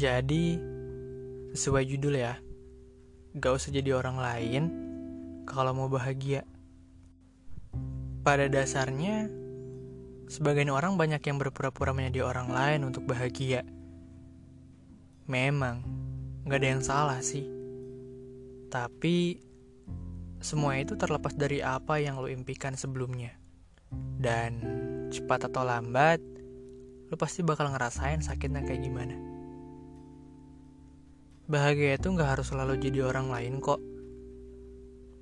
Jadi, sesuai judul ya, gak usah jadi orang lain kalau mau bahagia. Pada dasarnya, sebagian orang banyak yang berpura-pura menjadi orang lain untuk bahagia. Memang, gak ada yang salah sih. Tapi, semua itu terlepas dari apa yang lo impikan sebelumnya. Dan, cepat atau lambat, lo pasti bakal ngerasain sakitnya kayak gimana. Bahagia itu gak harus selalu jadi orang lain kok.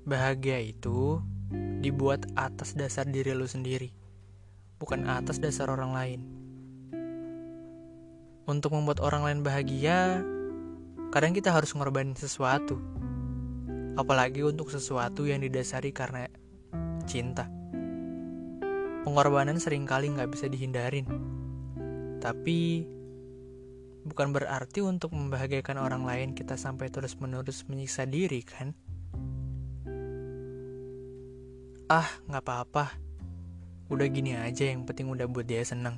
Bahagia itu dibuat atas dasar diri lu sendiri, bukan atas dasar orang lain. Untuk membuat orang lain bahagia, kadang kita harus ngorbanin sesuatu. Apalagi untuk sesuatu yang didasari karena cinta. Pengorbanan sering kali nggak bisa dihindarin. Tapi bukan berarti untuk membahagiakan orang lain kita sampai terus-menerus menyiksa diri, kan? Ah, nggak apa-apa. Udah gini aja, yang penting udah buat dia seneng.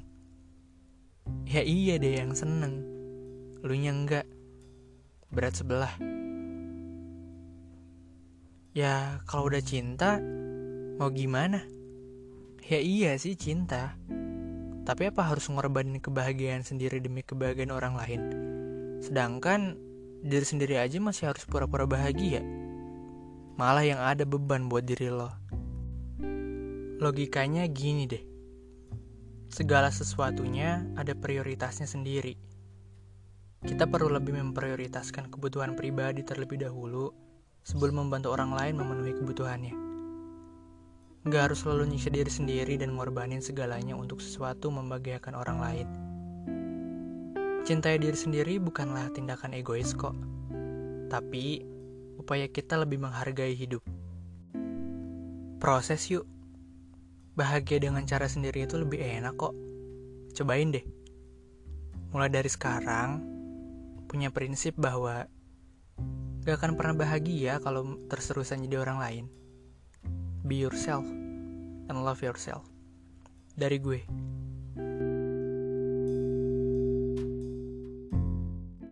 Ya iya deh yang seneng. Lu nya enggak. Berat sebelah. Ya, kalau udah cinta, mau gimana? Ya iya sih cinta. Tapi apa harus ngorbanin kebahagiaan sendiri demi kebahagiaan orang lain? Sedangkan diri sendiri aja masih harus pura-pura bahagia. Malah yang ada beban buat diri lo. Logikanya gini deh. Segala sesuatunya ada prioritasnya sendiri. Kita perlu lebih memprioritaskan kebutuhan pribadi terlebih dahulu sebelum membantu orang lain memenuhi kebutuhannya. Gak harus selalu nyiksa diri sendiri dan ngorbanin segalanya untuk sesuatu membahagiakan orang lain. Cintai diri sendiri bukanlah tindakan egois kok, tapi upaya kita lebih menghargai hidup. Proses yuk. Bahagia dengan cara sendiri itu lebih enak kok. Cobain deh. Mulai dari sekarang, punya prinsip bahwa gak akan pernah bahagia kalau terus-terusan jadi orang lain. Be yourself and love yourself. Dari gue.